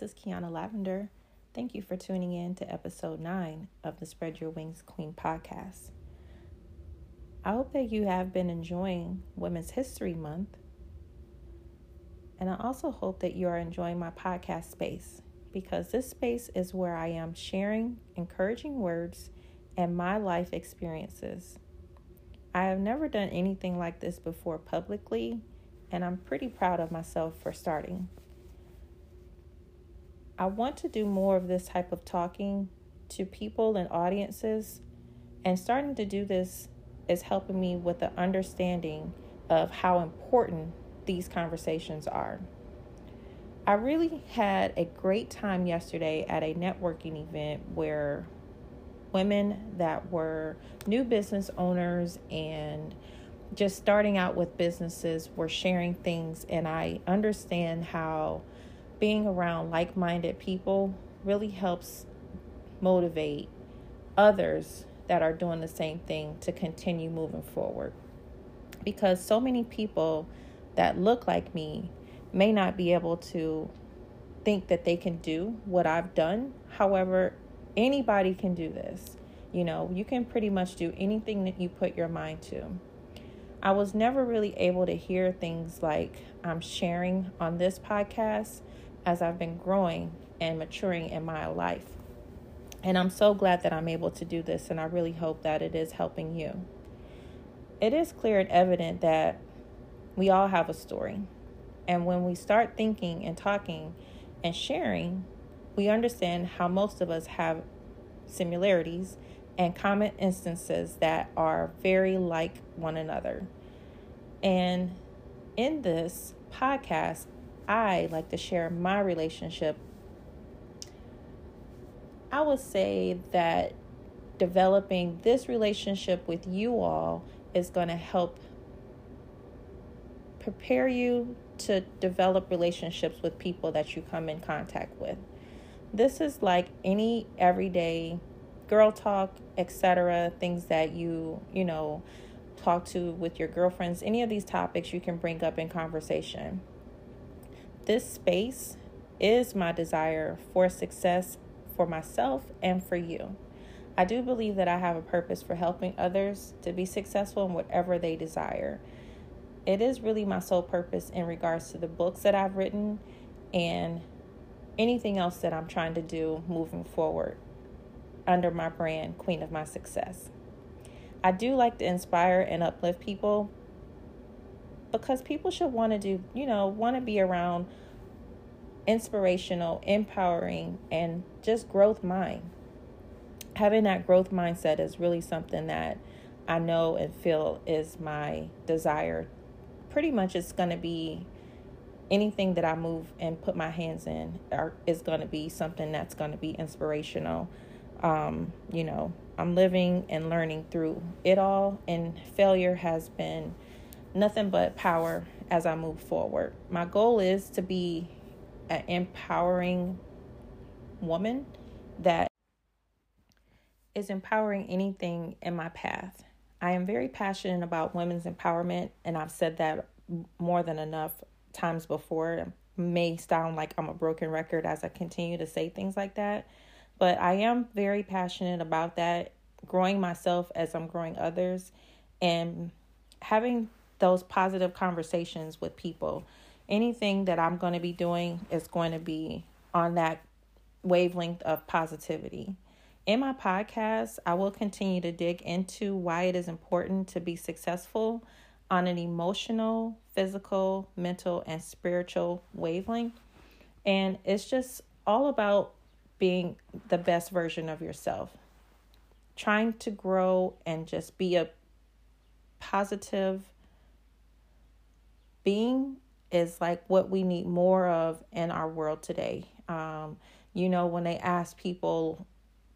This is Kiana Lavender. Thank you for tuning in to episode 9 of the Spread Your Wings Queen podcast. I hope that you have been enjoying Women's History Month. And I also hope that you are enjoying my podcast space because this space is where I am sharing encouraging words and my life experiences. I have never done anything like this before publicly, and I'm pretty proud of myself for starting. I want to do more of this type of talking to people and audiences, and starting to do this is helping me with the understanding of how important these conversations are. I really had a great time yesterday at a networking event where women that were new business owners and just starting out with businesses were sharing things, and I understand how being around like minded people really helps motivate others that are doing the same thing to continue moving forward. Because so many people that look like me may not be able to think that they can do what I've done. However, anybody can do this. You know, you can pretty much do anything that you put your mind to. I was never really able to hear things like I'm sharing on this podcast as I've been growing and maturing in my life. And I'm so glad that I'm able to do this, and I really hope that it is helping you. It is clear and evident that we all have a story. And when we start thinking and talking and sharing, we understand how most of us have similarities and common instances that are very like one another. And in this podcast, I like to share my relationship, I would say that developing this relationship with you all is going to help prepare you to develop relationships with people that you come in contact with. This is like any everyday girl talk, etc., things that you, you know, talk to with your girlfriends, any of these topics you can bring up in conversation. This space is my desire for success for myself and for you. I do believe that I have a purpose for helping others to be successful in whatever they desire. It is really my sole purpose in regards to the books that I've written and anything else that I'm trying to do moving forward under my brand, Queen of My Success. I do like to inspire and uplift people because people should want to do, you know, want to be around inspirational, empowering, and just growth mind. Having that growth mindset is really something that I know and feel is my desire. Pretty much, it's going to be anything that I move and put my hands in are, is going to be something that's going to be inspirational. Um, you know, I'm living and learning through it all, and failure has been nothing but power as I move forward. My goal is to be an empowering woman that is empowering anything in my path. I am very passionate about women's empowerment, and I've said that more than enough times before. It may sound like I'm a broken record as I continue to say things like that, but I am very passionate about that, growing myself as I'm growing others, and having those positive conversations with people. Anything that I'm going to be doing is going to be on that wavelength of positivity. In my podcast, I will continue to dig into why it is important to be successful on an emotional, physical, mental, and spiritual wavelength. And it's just all about being the best version of yourself, trying to grow and just be a positive being is like what we need more of in our world today. Um, you know, when they ask people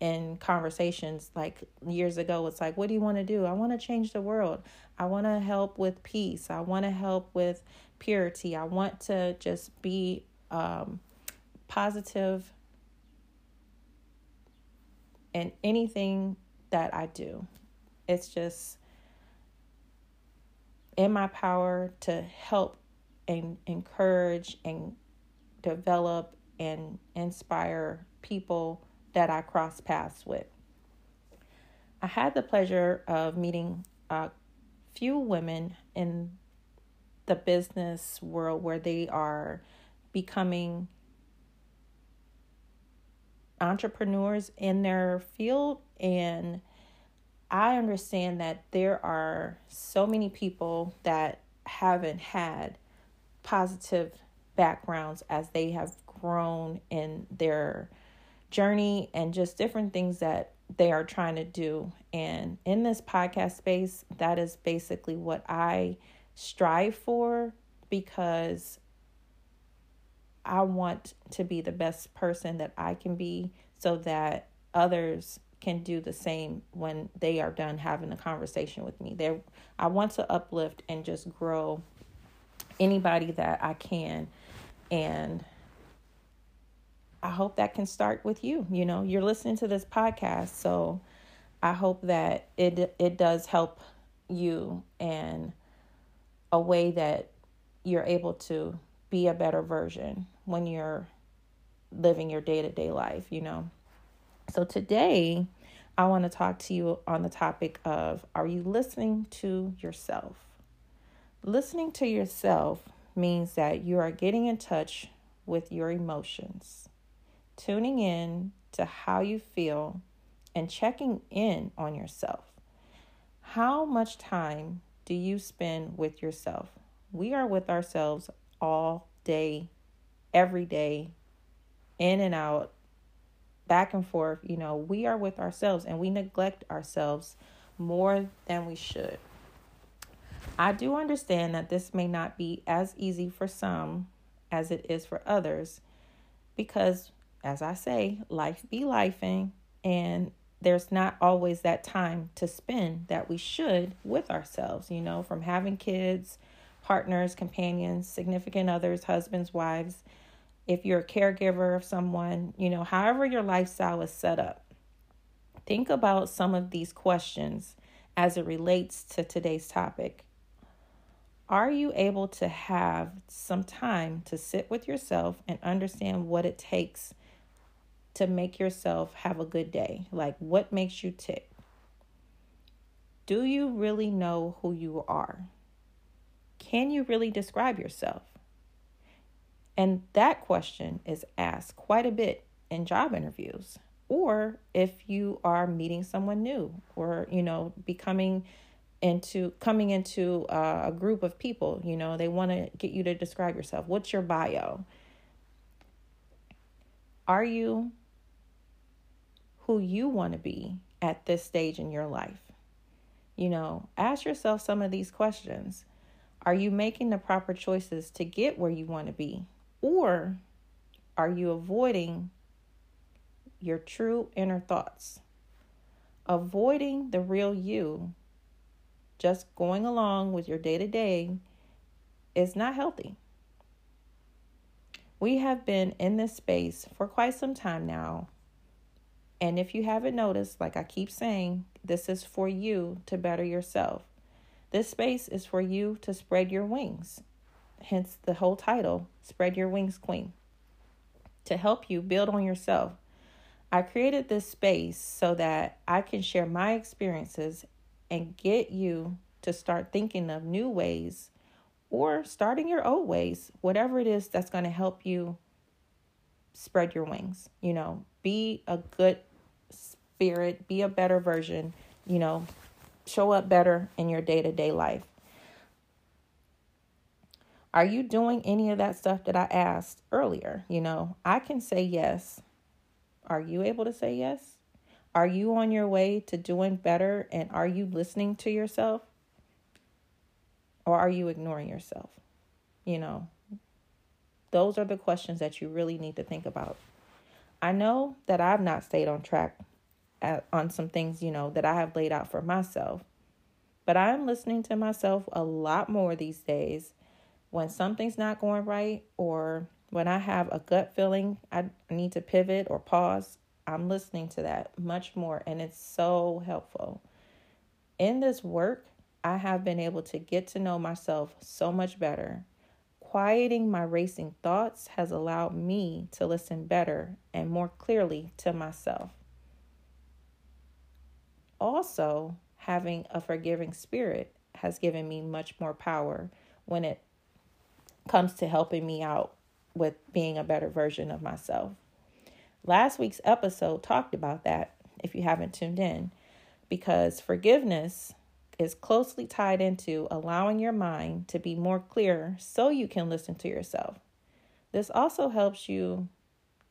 in conversations like years ago, it's like, what do you want to do? I want to change the world. I want to help with peace. I want to help with purity. I want to just be um, positive in anything that I do. It's just in my power to help and encourage and develop and inspire people that I cross paths with. I had the pleasure of meeting a few women in the business world where they are becoming entrepreneurs in their field and I understand that there are so many people that haven't had positive backgrounds as they have grown in their journey and just different things that they are trying to do. And in this podcast space, that is basically what I strive for because I want to be the best person that I can be so that others can do the same when they are done having a conversation with me. There I want to uplift and just grow anybody that I can and I hope that can start with you. You know, you're listening to this podcast, so I hope that it it does help you and a way that you're able to be a better version when you're living your day-to-day life, you know. So today, I want to talk to you on the topic of are you listening to yourself? Listening to yourself means that you are getting in touch with your emotions, tuning in to how you feel, and checking in on yourself. How much time do you spend with yourself? We are with ourselves all day, every day, in and out, back and forth. You know, we are with ourselves and we neglect ourselves more than we should. I do understand that this may not be as easy for some as it is for others because, as I say, life be lifing and there's not always that time to spend that we should with ourselves, you know, from having kids, partners, companions, significant others, husbands, wives if you're a caregiver of someone, you know, however your lifestyle is set up. Think about some of these questions as it relates to today's topic. Are you able to have some time to sit with yourself and understand what it takes to make yourself have a good day? Like, what makes you tick? Do you really know who you are? Can you really describe yourself? And that question is asked quite a bit in job interviews or if you are meeting someone new or you know becoming into coming into uh, a group of people you know they want to get you to describe yourself. What's your bio? Are you who you want to be at this stage in your life? You know ask yourself some of these questions. Are you making the proper choices to get where you want to be? Or are you avoiding your true inner thoughts? Avoiding the real you, just going along with your day to day, is not healthy. We have been in this space for quite some time now. And if you haven't noticed, like I keep saying, this is for you to better yourself. This space is for you to spread your wings hence the whole title Spread Your Wings Queen. To help you build on yourself, I created this space so that I can share my experiences and get you to start thinking of new ways or starting your old ways, whatever it is that's going to help you spread your wings. You know, be a good spirit, be a better version, you know, show up better in your day to day life. Are you doing any of that stuff that I asked earlier? You know, I can say yes. Are you able to say yes? Are you on your way to doing better and are you listening to yourself? Or are you ignoring yourself? You know, those are the questions that you really need to think about. I know that I've not stayed on track at, on some things, you know, that I have laid out for myself. But I'm listening to myself a lot more these days when something's not going right or when I have a gut feeling I need to pivot or pause, I'm listening to that much more and it's so helpful. In this work, I have been able to get to know myself so much better, quieting my racing thoughts has allowed me to listen better and more clearly to myself. Also, having a forgiving spirit has given me much more power when it comes to helping me out with being a better version of myself. Last week's episode talked about that if you haven't tuned in, because forgiveness is closely tied into allowing your mind to be more clear so you can listen to yourself. This also helps you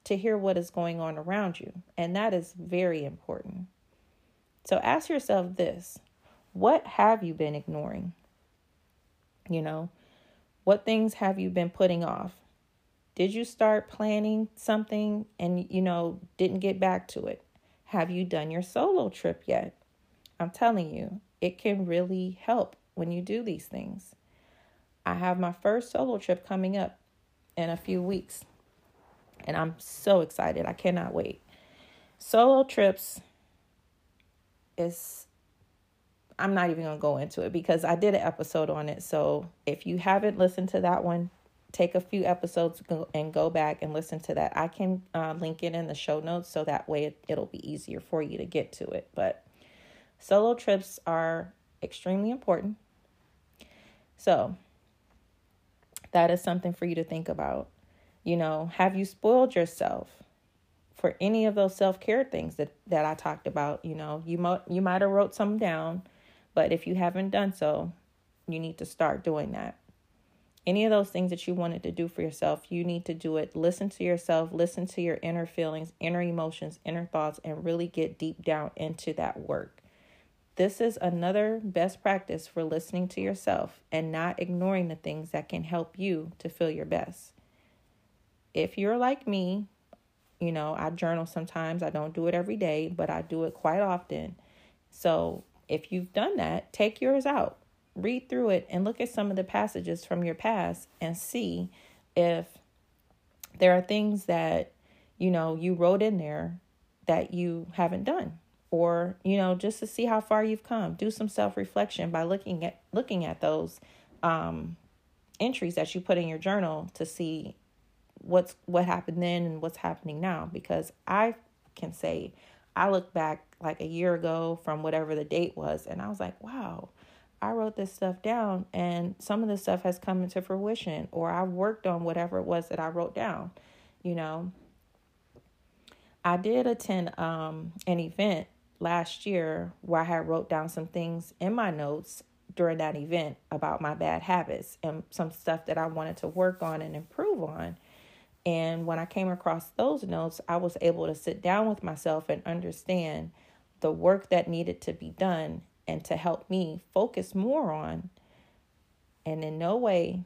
to hear what is going on around you, and that is very important. So ask yourself this what have you been ignoring? You know, what things have you been putting off? Did you start planning something and, you know, didn't get back to it? Have you done your solo trip yet? I'm telling you, it can really help when you do these things. I have my first solo trip coming up in a few weeks, and I'm so excited. I cannot wait. Solo trips is I'm not even going to go into it because I did an episode on it. So if you haven't listened to that one, take a few episodes and go back and listen to that. I can uh, link it in the show notes so that way it, it'll be easier for you to get to it. But solo trips are extremely important. So that is something for you to think about. You know, have you spoiled yourself? for any of those self-care things that that I talked about, you know, you might you might have wrote some down, but if you haven't done so, you need to start doing that. Any of those things that you wanted to do for yourself, you need to do it. Listen to yourself, listen to your inner feelings, inner emotions, inner thoughts, and really get deep down into that work. This is another best practice for listening to yourself and not ignoring the things that can help you to feel your best. If you're like me, you know, I journal sometimes. I don't do it every day, but I do it quite often. So if you've done that, take yours out, read through it, and look at some of the passages from your past and see if there are things that, you know, you wrote in there that you haven't done. Or you know just to see how far you've come. Do some self-reflection by looking at looking at those um, entries that you put in your journal to see what's what happened then and what's happening now. Because I can say I look back like a year ago from whatever the date was and I was like, wow, I wrote this stuff down and some of this stuff has come into fruition or I worked on whatever it was that I wrote down, you know. I did attend um an event last year where I had wrote down some things in my notes during that event about my bad habits and some stuff that I wanted to work on and improve on. And when I came across those notes, I was able to sit down with myself and understand the work that needed to be done and to help me focus more on. And in no way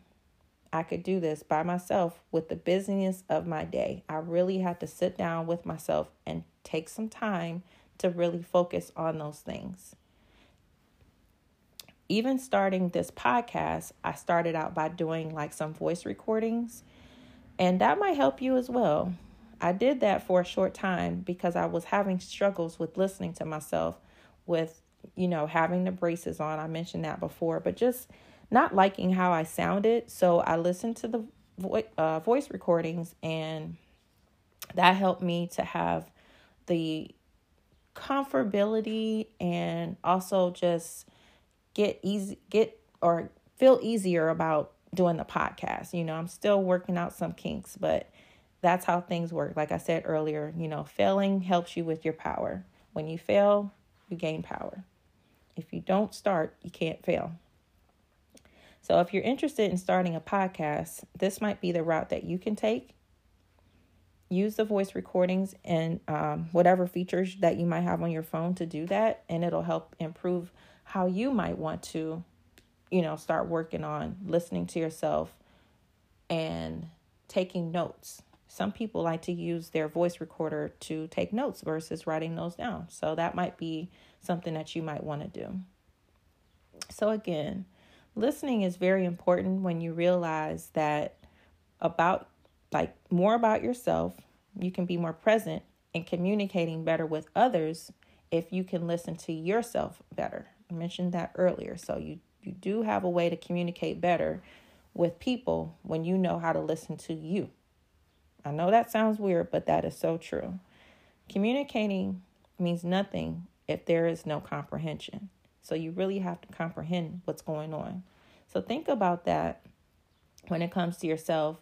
I could do this by myself with the busyness of my day. I really had to sit down with myself and take some time to really focus on those things. Even starting this podcast, I started out by doing like some voice recordings and that might help you as well. I did that for a short time because I was having struggles with listening to myself, with, you know, having the braces on. I mentioned that before, but just not liking how I sounded. So I listened to the vo- uh, voice recordings, and that helped me to have the comfortability and also just get easy, get or feel easier about doing the podcast. You know, I'm still working out some kinks, but that's how things work. Like I said earlier, you know, failing helps you with your power. When you fail, you gain power. If you don't start, you can't fail. So if you're interested in starting a podcast, this might be the route that you can take. Use the voice recordings and um, whatever features that you might have on your phone to do that, and it'll help improve how you might want to you know, start working on listening to yourself and taking notes. Some people like to use their voice recorder to take notes versus writing those down. So that might be something that you might want to do. So, again, listening is very important when you realize that about like more about yourself, you can be more present and communicating better with others if you can listen to yourself better. I mentioned that earlier. So, you you do have a way to communicate better with people when you know how to listen to you. I know that sounds weird, but that is so true. Communicating means nothing if there is no comprehension. So you really have to comprehend what's going on. So think about that when it comes to yourself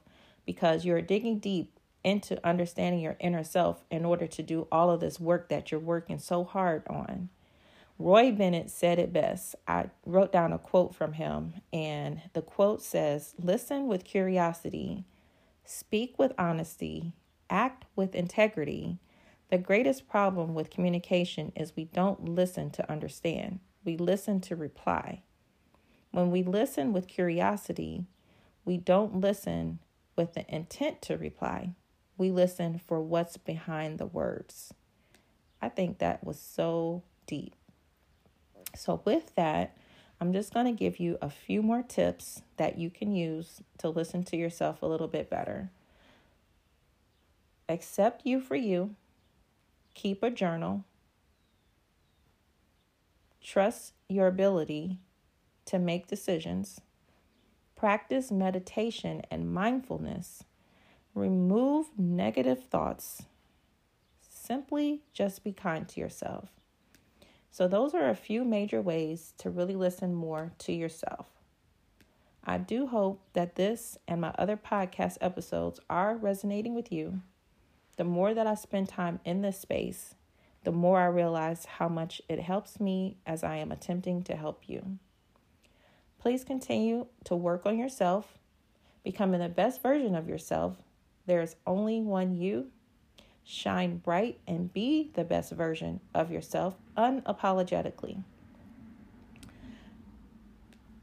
because you're digging deep into understanding your inner self in order to do all of this work that you're working so hard on. Roy Bennett said it best. I wrote down a quote from him, and the quote says Listen with curiosity, speak with honesty, act with integrity. The greatest problem with communication is we don't listen to understand, we listen to reply. When we listen with curiosity, we don't listen with the intent to reply. We listen for what's behind the words. I think that was so deep. So, with that, I'm just going to give you a few more tips that you can use to listen to yourself a little bit better. Accept you for you, keep a journal, trust your ability to make decisions, practice meditation and mindfulness, remove negative thoughts, simply just be kind to yourself. So, those are a few major ways to really listen more to yourself. I do hope that this and my other podcast episodes are resonating with you. The more that I spend time in this space, the more I realize how much it helps me as I am attempting to help you. Please continue to work on yourself, becoming the best version of yourself. There is only one you, shine bright, and be the best version of yourself unapologetically.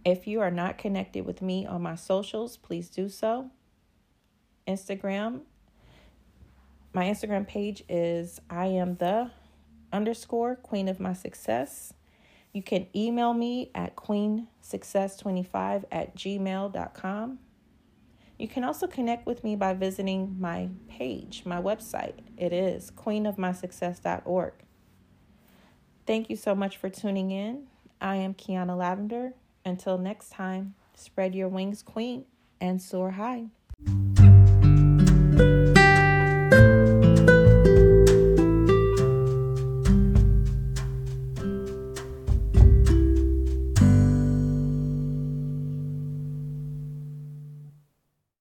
If you are not connected with me on my socials, please do so. Instagram, my Instagram page is I am the underscore queen of my success. You can email me at queensuccess25 at gmail.com. You can also connect with me by visiting my page, my website. It is queenofmysuccess.org. Thank you so much for tuning in. I am Kiana Lavender. Until next time, spread your wings, queen, and soar high.